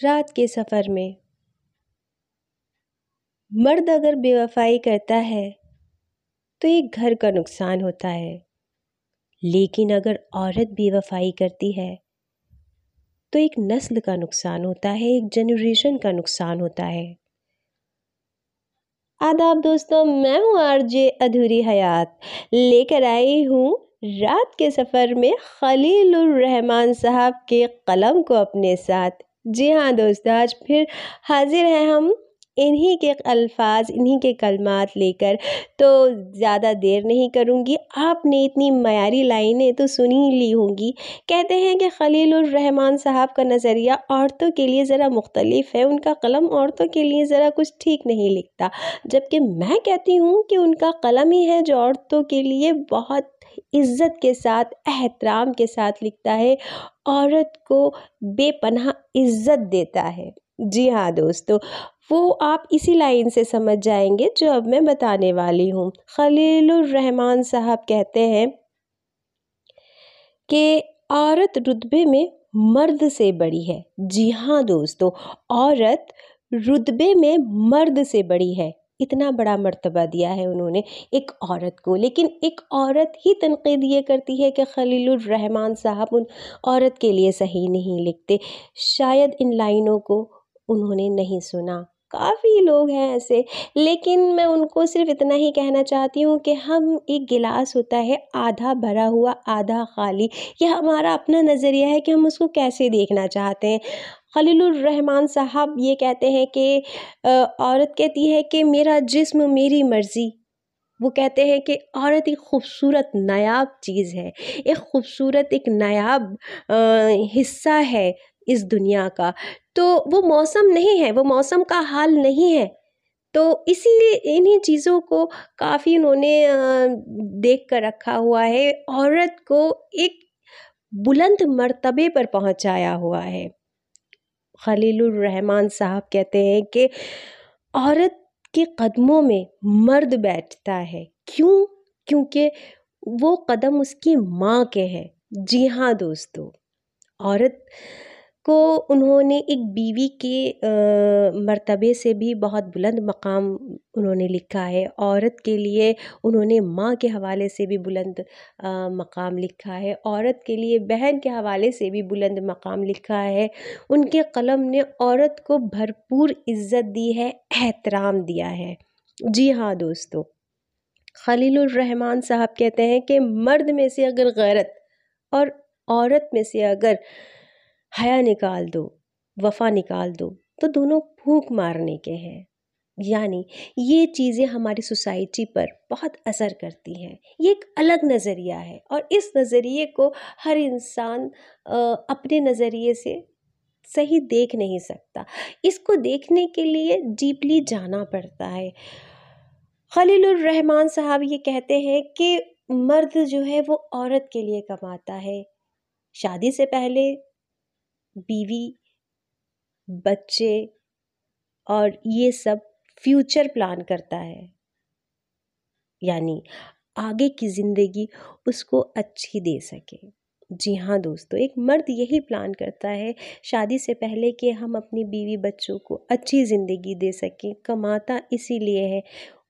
रात के सफ़र में। मर्द अगर बेवफाई करता है तो एक घर का नुकसान होता है। लेकिन अगर औरत बेवफाई करती है तो एक नस्ल का नुकसान होता है, एक जनरेशन का नुकसान होता है। आदाब दोस्तों, मैं हूँ आरजे अधूरी हयात। लेकर आई हूँ रात के सफ़र में खलीलुर रहमान साहब के कलम को अपने साथ। जी हाँ दोस्तों आज फिर हाजिर हैं हम। इन्हीं के अल्फाज, इन्हीं के कलमात लेकर तो ज़्यादा देर नहीं करूँगी। आपने इतनी मयारी लाइनें तो सुनी ही ली होंगी। कहते हैं कि खलीलुररहमान साहब का नज़रिया औरतों के लिए ज़रा मुख्तलिफ़ है। उनका कलम औरतों के लिए ज़रा कुछ ठीक नहीं लिखता। जबकि मैं कहती हूँ कि उनका कलम ही है जो औरतों के लिए बहुत इज़्ज़त के साथ, एहतराम के साथ लिखता है। औरत को बेपनाह इज़्ज़त देता है। जी हाँ दोस्तों वो आप इसी लाइन से समझ जाएँगे जो अब मैं बताने वाली हूँ। खलीलुररहमान साहब कहते हैं कि औरत रुतबे में मर्द से बड़ी है। जी हाँ दोस्तों, औरत रुतबे में मर्द से बड़ी है। इतना बड़ा मर्तबा दिया है उन्होंने एक औरत को। लेकिन एक औरत ही तनकीद ये करती है कि खलीलुररहमान साहब उन औरत के लिए सही नहीं लिखते। शायद इन लाइनों को उन्होंने नहीं सुना। काफ़ी लोग हैं ऐसे, लेकिन मैं उनको सिर्फ़ इतना ही कहना चाहती हूँ कि हम एक गिलास होता है, आधा भरा हुआ, आधा खाली। यह हमारा अपना नज़रिया है कि हम उसको कैसे देखना चाहते हैं। खलीलुररहमान साहब ये कहते हैं कि औरत कहती है कि मेरा जिस्म मेरी मर्ज़ी। वो कहते हैं कि औरत एक खूबसूरत, नायाब चीज़ है। एक खूबसूरत, एक नायाब हिस्सा है। इस दुनिया का। तो वो मौसम नहीं है, वो मौसम का हाल नहीं है। तो इसीलिए इन्हीं चीज़ों को काफ़ी उन्होंने देख कर रखा हुआ है, औरत को एक बुलंद मर्तबे पर पहुँचाया हुआ है। रहमान साहब कहते हैं कि औरत के कदमों में मर्द बैठता है। क्यों? क्योंकि वो कदम उसकी माँ के हैं। जी हाँ दोस्तों, औरत को उन्होंने एक बीवी के मर्तबे से भी बहुत बुलंद मकाम उन्होंने लिखा है। औरत के लिए उन्होंने माँ के हवाले से भी बुलंद मकाम लिखा है। औरत के लिए बहन के हवाले से भी बुलंद मकाम लिखा है। उनके कलम ने औरत को भरपूर इज़्ज़त दी है, एहतराम दिया है। जी हाँ दोस्तों, खलीलुररहमान साहब कहते हैं कि मर्द में से अगर गैरत और औरत में से अगर हया निकाल दो, वफ़ा निकाल दो तो दोनों फूंक मारने के हैं। यानी ये चीज़ें हमारी सोसाइटी पर बहुत असर करती हैं। ये एक अलग नज़रिया है और इस नज़रिए को हर इंसान अपने नज़रिए से सही देख नहीं सकता। इसको देखने के लिए डीपली जाना पड़ता है। खलीलुररहमान साहब ये कहते हैं कि मर्द जो है वो औरत के लिए कमाता है। शादी से पहले बीवी, बच्चे और ये सब फ्यूचर प्लान करता है। यानी आगे की ज़िंदगी उसको अच्छी दे सके। जी हाँ दोस्तों, एक मर्द यही प्लान करता है, शादी से पहले कि हम अपनी बीवी बच्चों को अच्छी ज़िंदगी दे सकें, कमाता इसीलिए है।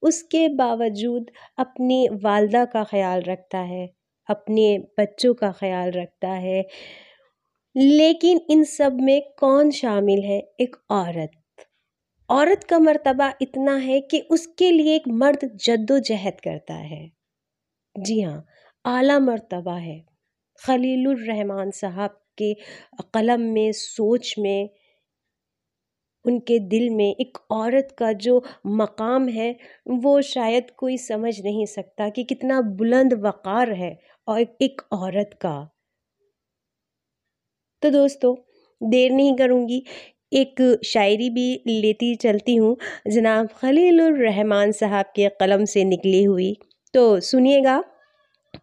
उसके बावजूद अपनी वालदा का ख्याल रखता है, अपने बच्चों का ख्याल रखता है। लेकिन इन सब में कौन शामिल है एक औरत? औरत का मर्तबा इतना है कि उसके लिए एक मर्द जद्दोजहद करता है। जी हाँ आला मर्तबा है। खलीलुर रहमान साहब के कलम में, सोच में, उनके दिल में एक औरत का जो मकाम है, वो शायद कोई समझ नहीं सकता कि कितना बुलंद वक़ार है और एक औरत का। तो दोस्तों, देर नहीं करूँगी। एक शायरी भी लेती चलती हूँ, जनाब खलीलुररहमान साहब के कलम से निकली हुई। तो सुनिएगा,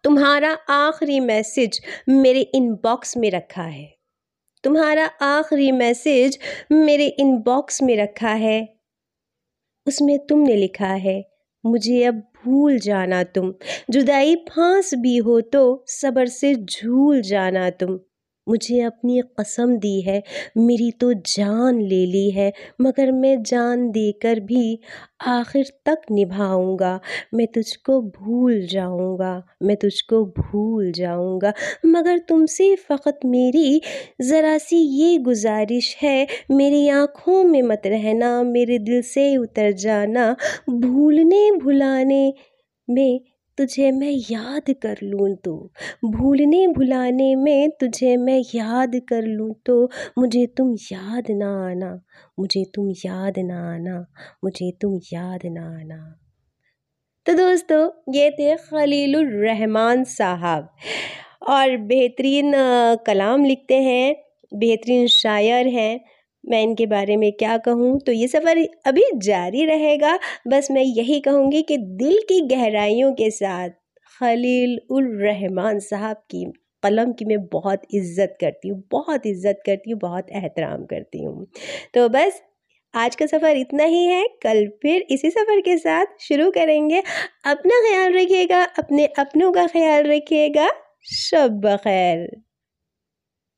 तुम्हारा आखिरी मैसेज मेरे इनबॉक्स में रखा है। तुम्हारा आखिरी मैसेज मेरे इनबॉक्स में रखा है। उसमें तुमने लिखा है, मुझे अब भूल जाना तुम। जुदाई फांस भी हो तो सबर से झूल जाना तुम। मुझे अपनी कसम दी है, मेरी तो जान ले ली है, मगर मैं जान देकर भी आखिर तक निभाऊँगा। मैं तुझको भूल जाऊँगा, मैं तुझको भूल जाऊँगा। मगर तुमसे फ़कत मेरी ज़रा सी ये गुजारिश है, मेरी आँखों में मत रहना, मेरे दिल से उतर जाना भूलने भुलाने में तुझे मैं याद कर लूँ तो भूलने भुलाने में तुझे मैं याद कर लूँ तो मुझे तुम याद ना आना, मुझे तुम याद ना आना, मुझे तुम याद ना आना। तो दोस्तों, ये थे खलीलुर रहमान साहब। और बेहतरीन कलाम लिखते हैं, बेहतरीन शायर हैं। मैं इनके बारे में क्या कहूँ? तो ये सफ़र अभी जारी रहेगा। बस मैं यही कहूँगी कि दिल की गहराइयों के साथ खलील उर रहमान साहब की कलम की मैं बहुत इज़्ज़त करती हूँ, बहुत इज़्ज़त करती हूँ, बहुत एहतराम करती हूँ। तो बस आज का सफ़र इतना ही है। कल फिर इसी सफ़र के साथ शुरू करेंगे। अपना ख्याल रखिएगा, अपने अपनों का ख्याल रखिएगा। शब खैर।